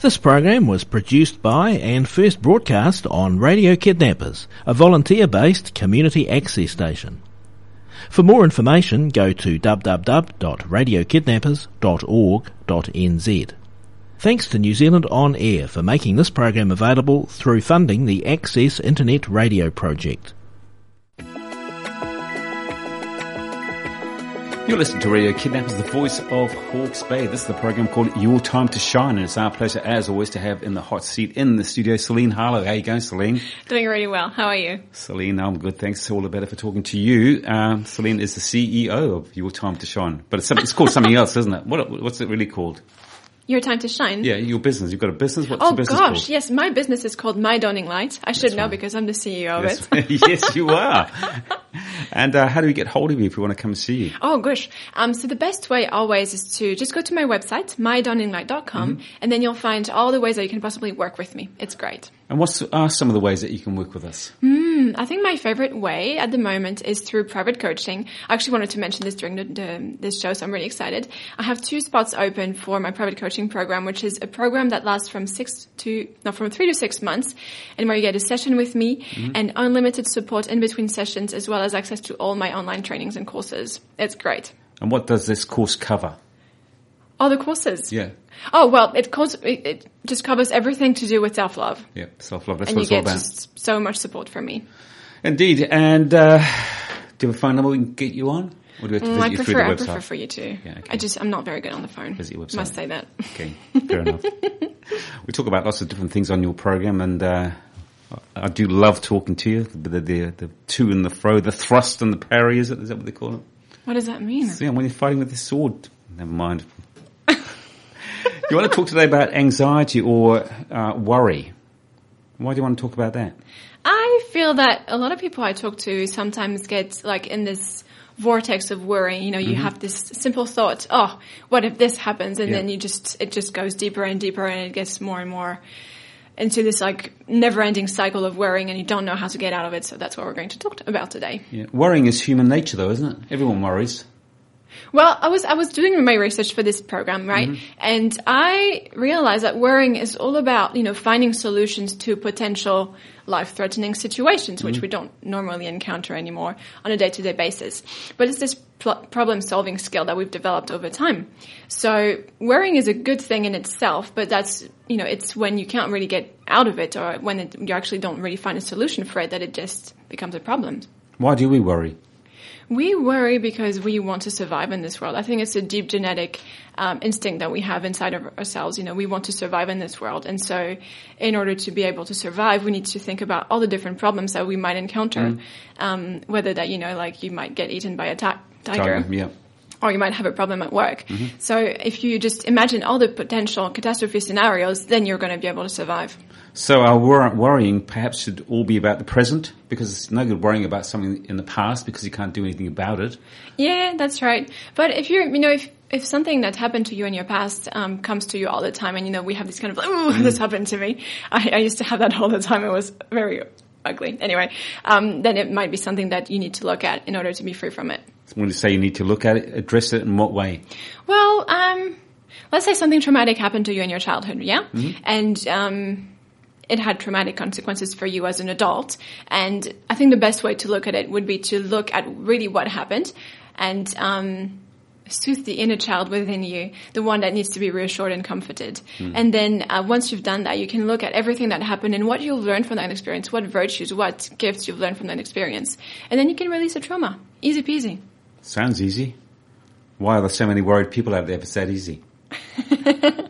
This program was produced by and first broadcast on Radio Kidnappers, a volunteer-based community access station. For more information, go to www.radiokidnappers.org.nz. Thanks to New Zealand On Air for making this program available through funding the Access Internet Radio Project. You're listening to Radio Kidnappers, the voice of Hawke's Bay. This is the program called Your Time to Shine, and it's our pleasure, as always, to have in the hot seat in the studio Celine Harlow. How are you going, Celine? Doing really well. How are you? Celine, I'm good. Thanks. All the better for talking to you. Um, Celine is the CEO of Your Time to Shine, but it's, it's called something else, isn't it? What, what's it really called? Your time to shine. Yeah, your business. You've got a business. What's oh your business Oh gosh, called? yes, my business is called My Dawning Light. I should know right. because I'm the CEO of it. yes, you are. and uh, how do we get hold of you if we want to come and see you? Oh gosh. Um, so the best way always is to just go to my website, mydawninglight.com, Mm-hmm. and then you'll find all the ways that you can possibly work with me. It's great. And what are some of the ways that you can work with us? Hmm, I think my favorite way at the moment is through private coaching. I actually wanted to mention this during the, the, this show, so I'm really excited. I have two spots open for my private coaching program, which is a program that lasts from six to, no, from three to six months, and where you get a session with me mm-hmm. and unlimited support in between sessions, as well as access to all my online trainings and courses. It's great. And what does this course cover? All the courses. Yeah. Oh well, it, cause, it, it just covers everything to do with self love, Yeah, self-love. That's and what you it's all get about. just so much support from me. Indeed. And uh, do we find a number we can get you on? Or do we have to Mm, visit I you prefer, I prefer for you to. Yeah, okay. I just, I'm not very good on the phone. Visit your website. Must say that. Okay, fair enough. We talk about lots of different things on your program, and uh, I do love talking to you. The, the, the, the to and the fro, the thrust and the parry, is it? Is that what they call it? What does that mean? Yeah, when you're fighting with the sword. Never mind. You want to talk today about anxiety or uh, worry? Why do you want to talk about that? I feel that a lot of people I talk to sometimes get like in this vortex of worry. You know, Mm-hmm. you have this simple thought, oh, what if this happens? And Yeah. then you just, it just goes deeper and deeper and it gets more and more into this like never ending cycle of worrying and you don't know how to get out of it. So that's what we're going to talk about today. Yeah. Worrying is human nature, though, isn't it? Everyone worries. Well, I was I was doing my research for this program, right? Mm-hmm. And I realized that worrying is all about you know finding solutions to potential life-threatening situations, which mm-hmm. we don't normally encounter anymore on a day-to-day basis. But it's this pl- problem-solving skill that we've developed over time. So worrying is a good thing in itself, but that's you know it's when you can't really get out of it, or when it, you actually don't really find a solution for it, that it just becomes a problem. Why do we worry? We worry because we want to survive in this world. I think it's a deep genetic um, instinct that we have inside of ourselves. You know, we want to survive in this world, and so in order to be able to survive, we need to think about all the different problems that we might encounter. Um, whether that you know, like you might get eaten by a ti- tiger, Yeah. or you might have a problem at work. So if you just imagine all the potential catastrophe scenarios, then you're going to be able to survive. So our wor- worrying perhaps should all be about the present because it's no good worrying about something in the past because you can't do anything about it. Yeah, that's right. But if you're, you know, if if something that happened to you in your past um, comes to you all the time, and you know, we have this kind of, oh, this happened to me. I, I used to have that all the time. It was very ugly. Anyway, um, then it might be something that you need to look at in order to be free from it. When you say you need to look at it, address it in what way? Well, um, let's say something traumatic happened to you in your childhood, yeah, and um, it had traumatic consequences for you as an adult. And I think the best way to look at it would be to look at really what happened and um, soothe the inner child within you, the one that needs to be reassured and comforted. And then uh, once you've done that, you can look at everything that happened and what you've learned from that experience, what virtues, what gifts you've learned from that experience, and then you can release the trauma. Easy peasy. Sounds easy. Why are there so many worried people out there if it's that easy?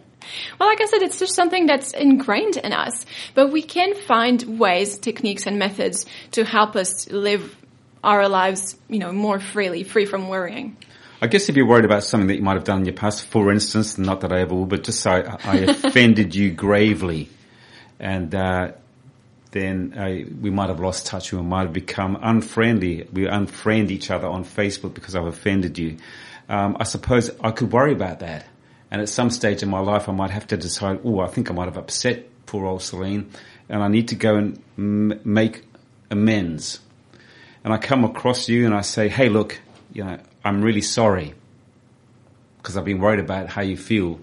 Well, like I said, it's just something that's ingrained in us. But we can find ways, techniques, and methods to help us live our lives, you know, more freely, free from worrying. I guess if you're worried about something that you might have done in your past, for instance, not that I ever will, but just say I, I offended you gravely, and uh, then uh, we might have lost touch. We might have become unfriendly. We unfriend each other on Facebook because I've offended you. Um, I suppose I could worry about that, and at some stage in my life, I might have to decide. Oh, I think I might have upset poor old Celine, and I need to go and m- make amends. And I come across you and I say, "Hey, look, you know, I'm really sorry because I've been worried about how you feel."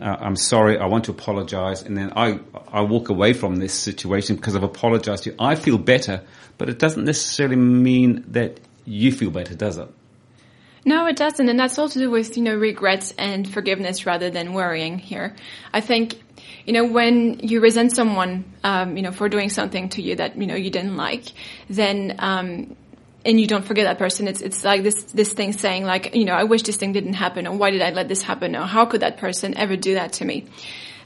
uh, I'm sorry, I want to apologize, and then I, I walk away from this situation because I've apologized to you. I feel better, but it doesn't necessarily mean that you feel better, does it? No, it doesn't, and that's all to do with you know regrets and forgiveness rather than worrying. Here, I think you know when you resent someone, um, you know, for doing something to you that you know you didn't like, then um, and you don't forget that person. It's it's like this this thing saying like you know I wish this thing didn't happen, or why did I let this happen, or how could that person ever do that to me?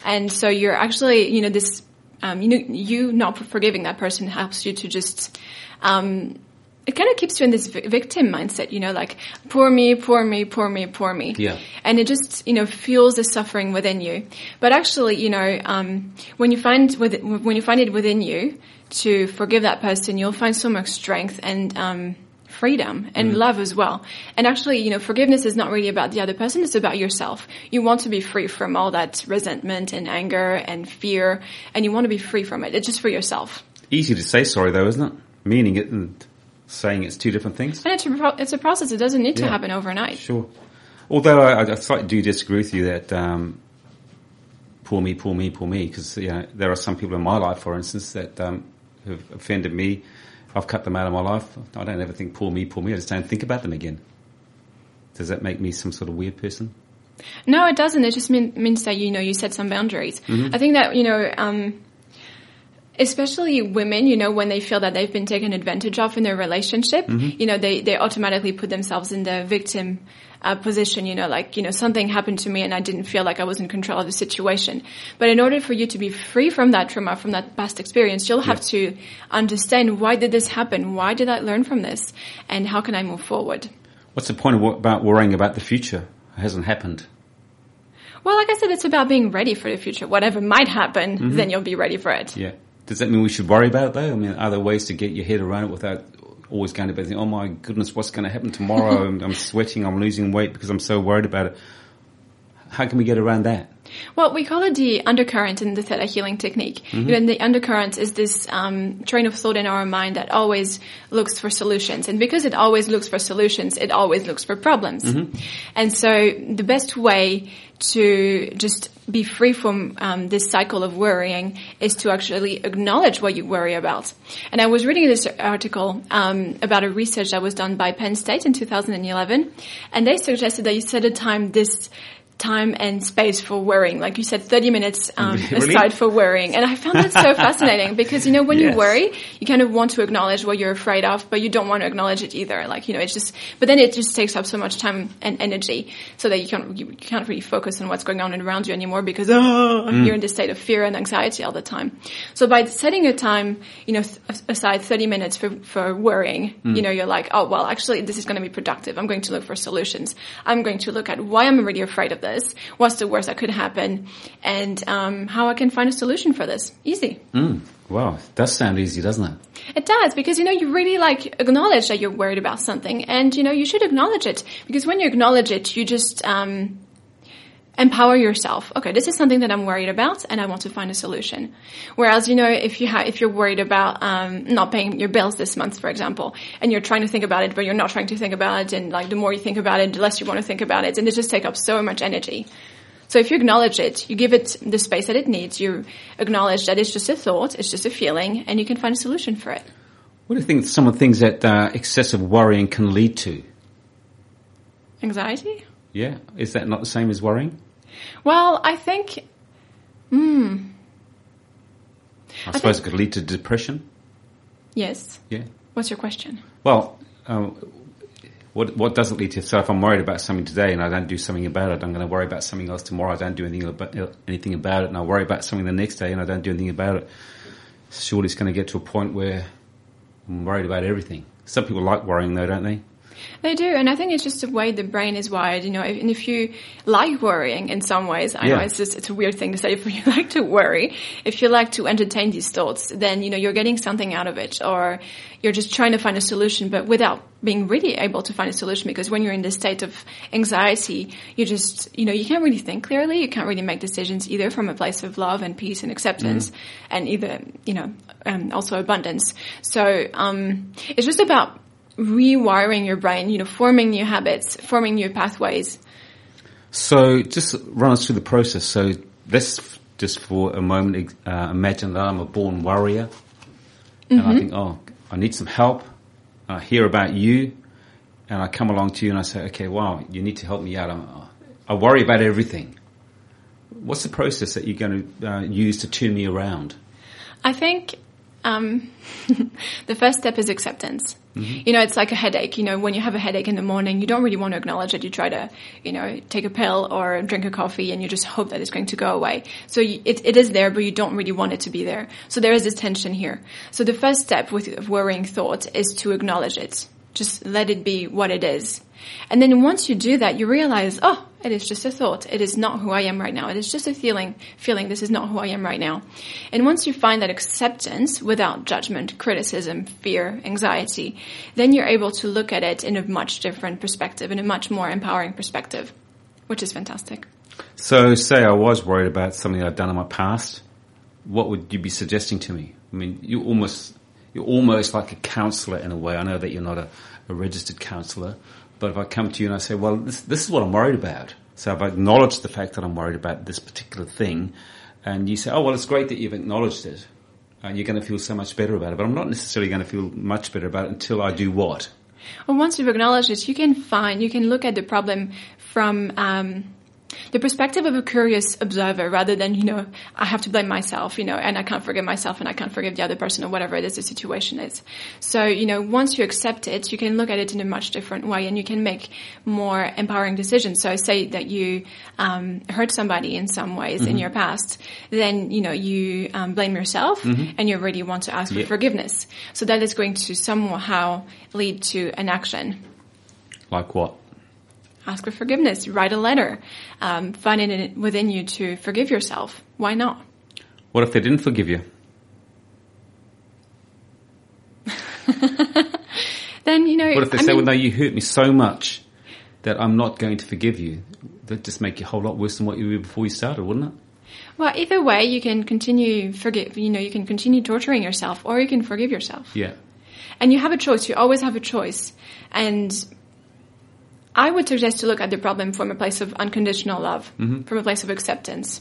And so you're actually you know this um, you know you not forgiving that person helps you to just um, it kind of keeps you in this victim mindset, you know, like poor me, poor me, poor me, poor me. Yeah. And it just, you know, fuels the suffering within you. But actually, you know, um, when you find with when you find it within you to forgive that person, you'll find so much strength and um, freedom and mm. love as well. And actually, you know, forgiveness is not really about the other person; it's about yourself. You want to be free from all that resentment and anger and fear, and you want to be free from it. It's just for yourself. Easy to say sorry, though, isn't it? Meaning it and saying it's two different things. And it's a, it's a process. It doesn't need to happen overnight. Sure. Although I, I slightly do disagree with you that um, poor me, poor me, poor me, because you know, there are some people in my life, for instance, that um, have offended me. I've cut them out of my life. I don't ever think poor me, poor me. I just don't think about them again. Does that make me some sort of weird person? No, it doesn't. It just mean, means that you know you set some boundaries. Mm-hmm. I think that you know. Um, especially women, you know, when they feel that they've been taken advantage of in their relationship, mm-hmm. you know, they, they automatically put themselves in the victim uh, position, you know, like, you know, something happened to me and I didn't feel like I was in control of the situation. But in order for you to be free from that trauma, from that past experience, you'll have yeah. to understand why did this happen? Why did I learn from this? And how can I move forward? What's the point of, about worrying about the future? It hasn't happened. Well, like I said, it's about being ready for the future. Whatever might happen, mm-hmm. then you'll be ready for it. Yeah. Does that mean we should worry about it though? I mean, are there ways to get your head around it without always going to bed thinking, oh my goodness, what's going to happen tomorrow? I'm, I'm sweating, I'm losing weight because I'm so worried about it. How can we get around that? Well, we call it the undercurrent in the theta healing technique. Mm-hmm. And the undercurrent is this um, train of thought in our mind that always looks for solutions. And because it always looks for solutions, it always looks for problems. Mm-hmm. And so the best way to just be free from um, this cycle of worrying is to actually acknowledge what you worry about. And I was reading this article um, about a research that was done by Penn State in 2011, and they suggested that you set a time this time and space for worrying. Like you said, 30 minutes um, really? aside for worrying. And I found that so fascinating because, you know, when yes. you worry, you kind of want to acknowledge what you're afraid of, but you don't want to acknowledge it either. Like, you know, it's just, but then it just takes up so much time and energy so that you can't, you can't really focus on what's going on around you anymore because, oh, mm. you're in this state of fear and anxiety all the time. So by setting a time, you know, th- aside 30 minutes for, for worrying, mm. you know, you're like, oh, well, actually, this is going to be productive. I'm going to look for solutions. I'm going to look at why I'm really afraid of this? What's the worst that could happen? And um, how I can find a solution for this? Easy. Mm. Wow, does sound easy, doesn't it? It does because you know you really like acknowledge that you're worried about something, and you know you should acknowledge it because when you acknowledge it, you just um, empower yourself. Okay, this is something that I'm worried about, and I want to find a solution. Whereas, you know, if you ha- if you're worried about um, not paying your bills this month, for example, and you're trying to think about it, but you're not trying to think about it, and like the more you think about it, the less you want to think about it, and it just takes up so much energy. So if you acknowledge it, you give it the space that it needs, you acknowledge that it's just a thought, it's just a feeling, and you can find a solution for it. What do you think some of the things that uh, excessive worrying can lead to? Anxiety? Yeah. Is that not the same as worrying? Well, I think. Hmm. I, I suppose think, it could lead to depression. Yes. Yeah. What's your question? Well, um, what what doesn't lead to? So if I'm worried about something today and I don't do something about it, I'm going to worry about something else tomorrow. I don't do anything about anything about it, and I worry about something the next day and I don't do anything about it. Surely it's going to get to a point where I'm worried about everything. Some people like worrying, though, don't they? They do, and I think it's just the way the brain is wired. You know, and if you like worrying in some ways, I yeah. know it's just it's a weird thing to say. If you like to worry, if you like to entertain these thoughts, then you know you're getting something out of it, or you're just trying to find a solution, but without being really able to find a solution. Because when you're in this state of anxiety, you just you know you can't really think clearly. You can't really make decisions either from a place of love and peace and acceptance, mm. and either you know um, also abundance. So um, it's just about rewiring your brain, you know, forming new habits, forming new pathways. So just run us through the process. So let's just for a moment uh, imagine that I'm a born warrior, and I think, oh, I need some help. I hear about you, and I come along to you and I say, okay, wow, you need to help me out. I'm, I worry about everything. What's the process that you're going to uh, use to turn me around? I think um, the first step is acceptance. You know, it's like a headache. You know, when you have a headache in the morning, you don't really want to acknowledge it. You try to, you know, take a pill or drink a coffee and you just hope that it's going to go away. So you, it, it is there, but you don't really want it to be there. So there is this tension here. So the first step with worrying thought is to acknowledge it. Just let it be what it is. And then once you do that, you realize, oh, it is just a thought. It is not who I am right now. It is just a feeling, feeling this is not who I am right now. And once you find that acceptance without judgment, criticism, fear, anxiety, then you're able to look at it in a much different perspective, in a much more empowering perspective, which is fantastic. So, say I was worried about something I'd done in my past. What would you be suggesting to me? I mean, you almost you're almost like a counselor in a way. I know that you're not a, a registered counselor, but if I come to you and I say, "Well, this, this is what I'm worried about," so I've acknowledged the fact that I'm worried about this particular thing, and you say, "Oh, well, it's great that you've acknowledged it." And you're going to feel so much better about it, but I'm not necessarily going to feel much better about it until I do what? Well, once you've acknowledged it, you can find, you can look at the problem from um, the perspective of a curious observer rather than, you know, I have to blame myself, you know, and I can't forgive myself and I can't forgive the other person or whatever it is the situation is. So, you know, once you accept it, you can look at it in a much different way and you can make more empowering decisions. So say that you um, hurt somebody in some ways in your past, then, you know, you um, blame yourself and you really want to ask for Yeah. forgiveness. So that is going to somehow lead to an action Like what? Ask for forgiveness, write a letter, um, find it in, within you to forgive yourself. Why not? What if they didn't forgive you? Then you know. What if they I say, mean, "Well, no, you hurt me so much that I'm not going to forgive you"? That'd just make you a whole lot worse than what you were before you started, wouldn't it? well, either way, you can continue forgive. You know, you can continue torturing yourself, or you can forgive yourself. Yeah. And you have a choice. You always have a choice. And I would suggest to look at the problem from a place of unconditional love, mm-hmm. from a place of acceptance.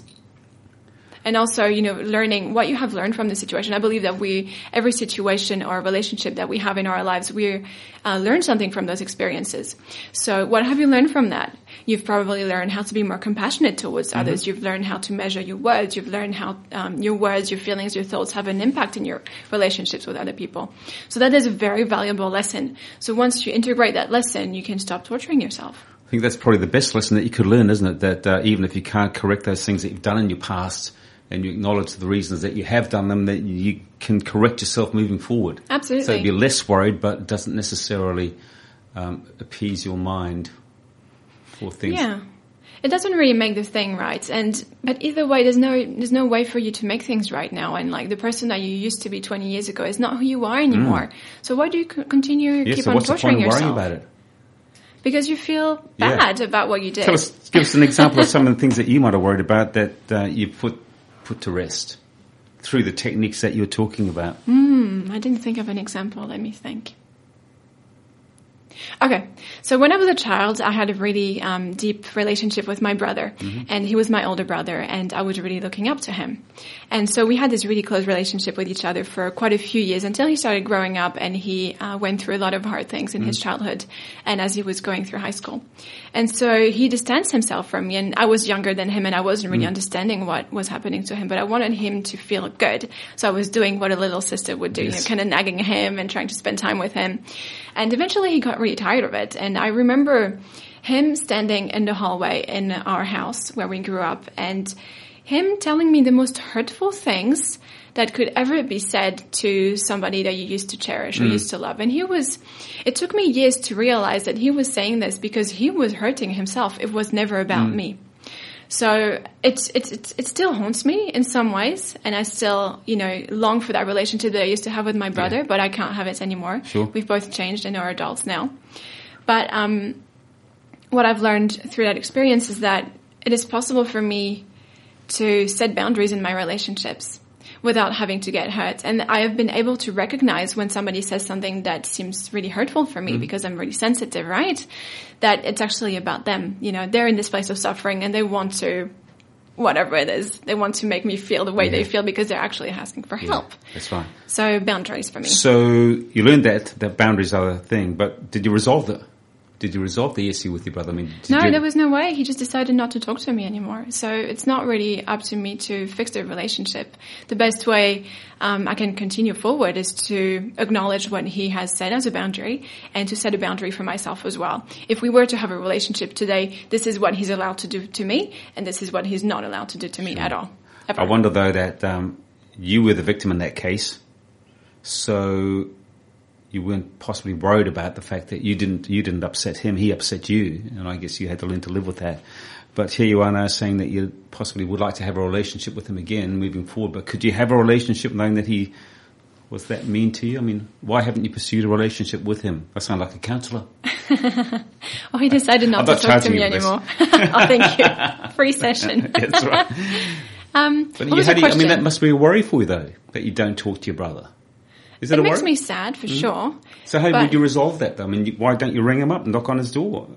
And also, you know, learning what you have learned from the situation. I believe that we, every situation or relationship that we have in our lives, we uh, learn something from those experiences. So what have you learned from that? You've probably learned how to be more compassionate towards others. You've learned how to measure your words. You've learned how um, your words, your feelings, your thoughts have an impact in your relationships with other people. So that is a very valuable lesson. So once you integrate that lesson, you can stop torturing yourself. I think that's probably the best lesson that you could learn, isn't it? That uh, even if you can't correct those things that you've done in your past, and you acknowledge the reasons that you have done them, that you can correct yourself moving forward. Absolutely. So you're less worried, but it doesn't necessarily um, appease your mind for things. Yeah. It doesn't really make the thing right, and but either way, there's no there's no way for you to make things right now. And like the person that you used to be 20 years ago is not who you are anymore. So why do you continue Yeah, keep so on what's the torturing point of worrying yourself? about it? Because you feel Yeah. bad about what you did. Tell us, give us an example of some of the things that you might have worried about that uh, you put put to rest through the techniques that you're talking about. Hmm, I didn't think of an example. Let me think. Okay, so when I was a child, I had a really um, deep relationship with my brother, and he was my older brother, and I was really looking up to him. And so we had this really close relationship with each other for quite a few years until he started growing up and he uh, went through a lot of hard things in his childhood and as he was going through high school. And so he distanced himself from me, and I was younger than him, and I wasn't really understanding what was happening to him, but I wanted him to feel good. So I was doing what a little sister would do you know kind of nagging him and trying to spend time with him. And eventually he got really tired of it. And I remember him standing in the hallway in our house where we grew up and him telling me the most hurtful things that could ever be said to somebody that you used to cherish or mm. used to love. And he was, it took me years to realize that he was saying this because he was hurting himself. It was never about mm. me. So it's, it's, it's, it still haunts me in some ways. And I still, you know, long for that relationship that I used to have with my brother, but I can't have it anymore. Sure. We've both changed and are adults now. But, um, what I've learned through that experience is that it is possible for me to set boundaries in my relationships. Without having to get hurt. And I have been able to recognize when somebody says something that seems really hurtful for me mm-hmm. because I'm really sensitive, right? That it's actually about them. You know, they're in this place of suffering and they want to, whatever it is, they want to make me feel the way they feel because they're actually asking for help. That's right. So boundaries for me. So you learned that that boundaries are a thing, but did you resolve it? Did you resolve the issue with your brother? I mean, No, you, there was no way. He just decided not to talk to me anymore. So it's not really up to me to fix the relationship. The best way um, I can continue forward is to acknowledge what he has said as a boundary and to set a boundary for myself as well. If we were to have a relationship today, this is what he's allowed to do to me, and this is what he's not allowed to do to me at all. Ever. I wonder though that um, you were the victim in that case, so you weren't possibly worried about the fact that you didn't you didn't upset him, he upset you, and I guess you had to learn to live with that. But here you are now saying that you possibly would like to have a relationship with him again moving forward. But could you have a relationship knowing that he was that mean to you? I mean, why haven't you pursued a relationship with him? I sound like a counsellor. oh, he decided not to talk to me you for this. anymore. oh, thank you. Free session. That's right. um, But you, was how the do you, I mean, that must be a worry for you though, that you don't talk to your brother. Is that it makes worry? me sad for mm. sure. So how would you resolve that? though? I mean, why don't you ring him up and knock on his door?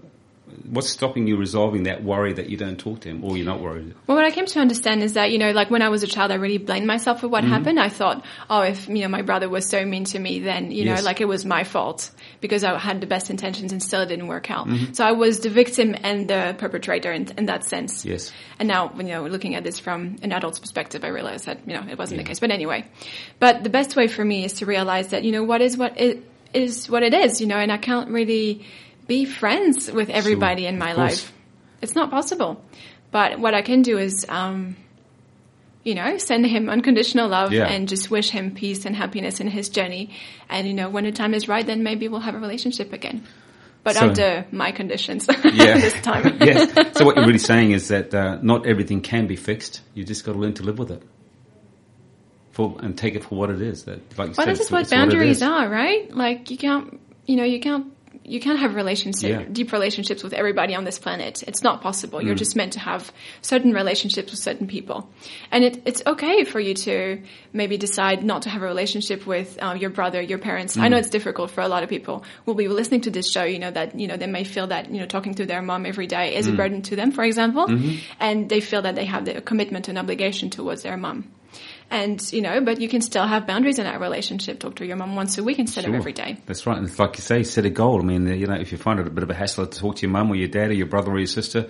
What's stopping you resolving that worry that you don't talk to him or you're not worried? Well, what I came to understand is that, you know, like when I was a child, I really blamed myself for what Mm-hmm. happened. I thought, oh, if, you know, my brother was so mean to me, then, you know, like it was my fault because I had the best intentions and still it didn't work out. Mm-hmm. So I was the victim and the perpetrator in, in that sense. Yes. And now, when you know, looking at this from an adult's perspective, I realize that, you know, it wasn't the case. But anyway, but the best way for me is to realize that, you know, what is what it is what it is, you know, and I can't really be friends with everybody in my life. It's not possible. But what I can do is, um, you know, send him unconditional love Yeah. and just wish him peace and happiness in his journey. And, you know, when the time is right, then maybe we'll have a relationship again. But So- under my conditions Yeah. this time. yes. So what you're really saying is that uh, not everything can be fixed. You just got to learn to live with it. For, and take it for what it is. That, like you Well, said, this is what boundaries is. are, right? Like you can't, you know, you can't, you can't have relationship, Yeah. deep relationships with everybody on this planet. It's not possible. Mm. You're just meant to have certain relationships with certain people, and it, it's okay for you to maybe decide not to have a relationship with uh, your brother, your parents. I Mm. know it's difficult for a lot of people who will be listening to this show. You know that you know they may feel that you know talking to their mom every day is a Mm. burden to them, for example, Mm-hmm. and they feel that they have the commitment and obligation towards their mom. And, you know, but you can still have boundaries in that relationship. Talk to your mum once a week instead of every day. That's right. And it's like you say, set a goal. I mean, you know, if you find it a bit of a hassle to talk to your mum or your dad or your brother or your sister,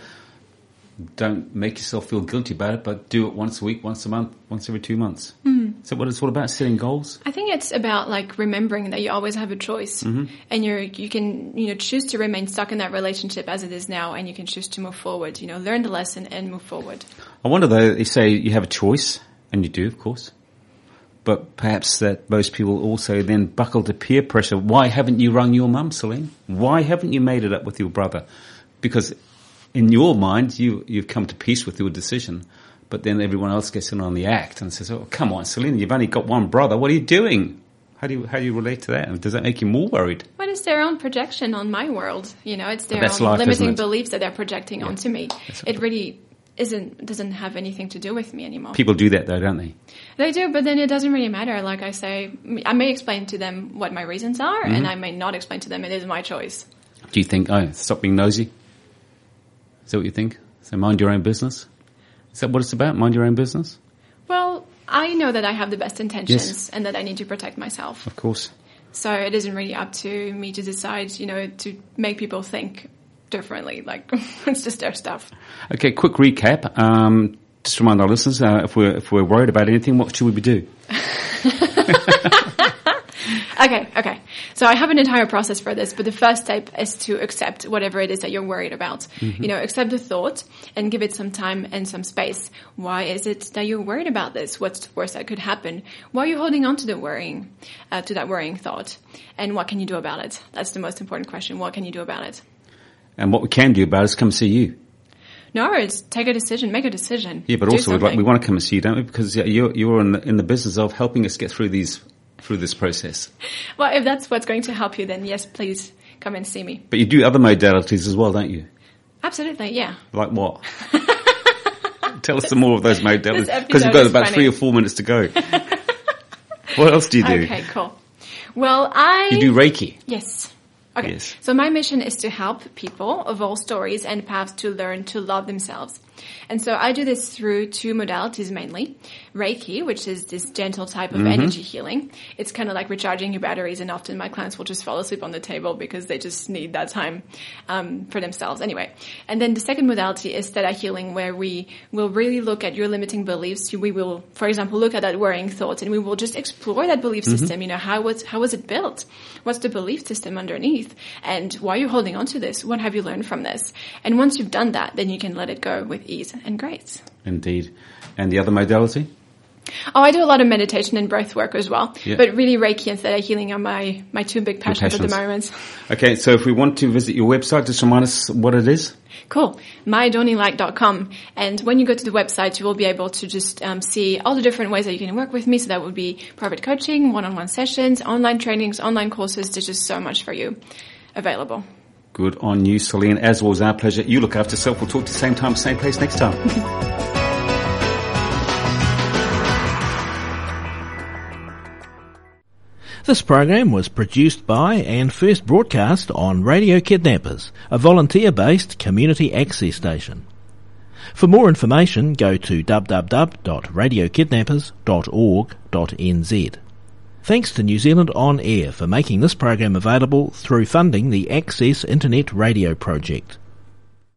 don't make yourself feel guilty about it, but do it once a week, once a month, once every two months. Mm. Is that what it's all about? Setting goals? I think it's about like remembering that you always have a choice and you're, you can, you know, choose to remain stuck in that relationship as it is now and you can choose to move forward, you know, learn the lesson and move forward. I wonder though, they say you have a choice, and you do, of course. But perhaps that most people also then buckle to peer pressure. Why haven't you rung your mum, Celine? Why haven't you made it up with your brother? Because in your mind, you, you've come to peace with your decision. But then everyone else gets in on the act and says, oh, come on, Celine, you've only got one brother. What are you doing? How do you, how do you relate to that? And does that make you more worried? But it's their own projection on my world, you know, it's their own life, limiting it? beliefs that they're projecting onto me. It really isn't, doesn't have anything to do with me anymore. People do that though, don't they? They do, but then it doesn't really matter. Like I say, I may explain to them what my reasons are, Mm-hmm. and I may not explain to them. It is my choice. Do you think, oh, stop being nosy? Is that what you think? So mind your own business? Is that what it's about? Mind your own business? Well, I know that I have the best intentions Yes. and that I need to protect myself. Of course. So it isn't really up to me to decide, you know, to make people think differently. Like it's just their stuff. Okay, quick recap. Um, just remind our listeners, uh, if we're if we're worried about anything, what should we do? Okay, okay. So I have an entire process for this, but the first step is to accept whatever it is that you're worried about. You know, accept the thought and give it some time and some space. Why is it that you're worried about this? What's the worst that could happen? Why are you holding on to the worrying, uh, to that worrying thought? And what can you do about it? That's the most important question. What can you do about it? And what we can do about it is come see you. No, it's take a decision, make a decision. Yeah, but also we'd like, we want to come and see you, don't we? Because you're you're in the, in the business of helping us get through these through this process. Well, if that's what's going to help you, then yes, please come and see me. But you do other modalities as well, don't you? Absolutely, yeah. Like what? Tell us some more of those modalities because we've got about funny. three or four minutes to go. what else do you do? Okay, cool. Well, I You do Reiki. Yes. Okay. Yes. So my mission is to help people of all stories and paths to learn to love themselves. And so I do this through two modalities mainly. Reiki, which is this gentle type of energy healing. It's kind of like recharging your batteries and often my clients will just fall asleep on the table because they just need that time um, for themselves anyway. And then the second modality is theta healing where we will really look at your limiting beliefs. We will, for example, look at that worrying thought and we will just explore that belief system. You know, how was, how was it built? What's the belief system underneath? And why are you holding on to this? What have you learned from this? And once you've done that, then you can let it go with ease and grace. Indeed. And the other modality? Oh, I do a lot of meditation and breath work as well. Yeah. But really Reiki and Theta healing are my, my two big passions at the moment. Okay, so if we want to visit your website, just remind us what it is. Cool. MyDawningLight.com. And when you go to the website, you will be able to just um, see all the different ways that you can work with me. So that would be private coaching, one-on-one sessions, online trainings, online courses. There's just so much for you available. Good on you, Celine. As was our pleasure. You look after yourself. We'll talk to you same time, same place next time. This program was produced by and first broadcast on Radio Kidnappers, a volunteer-based community access station. For more information, go to www.radiokidnappers.org.nz. Thanks to New Zealand On Air for making this program available through funding the Access Internet Radio Project.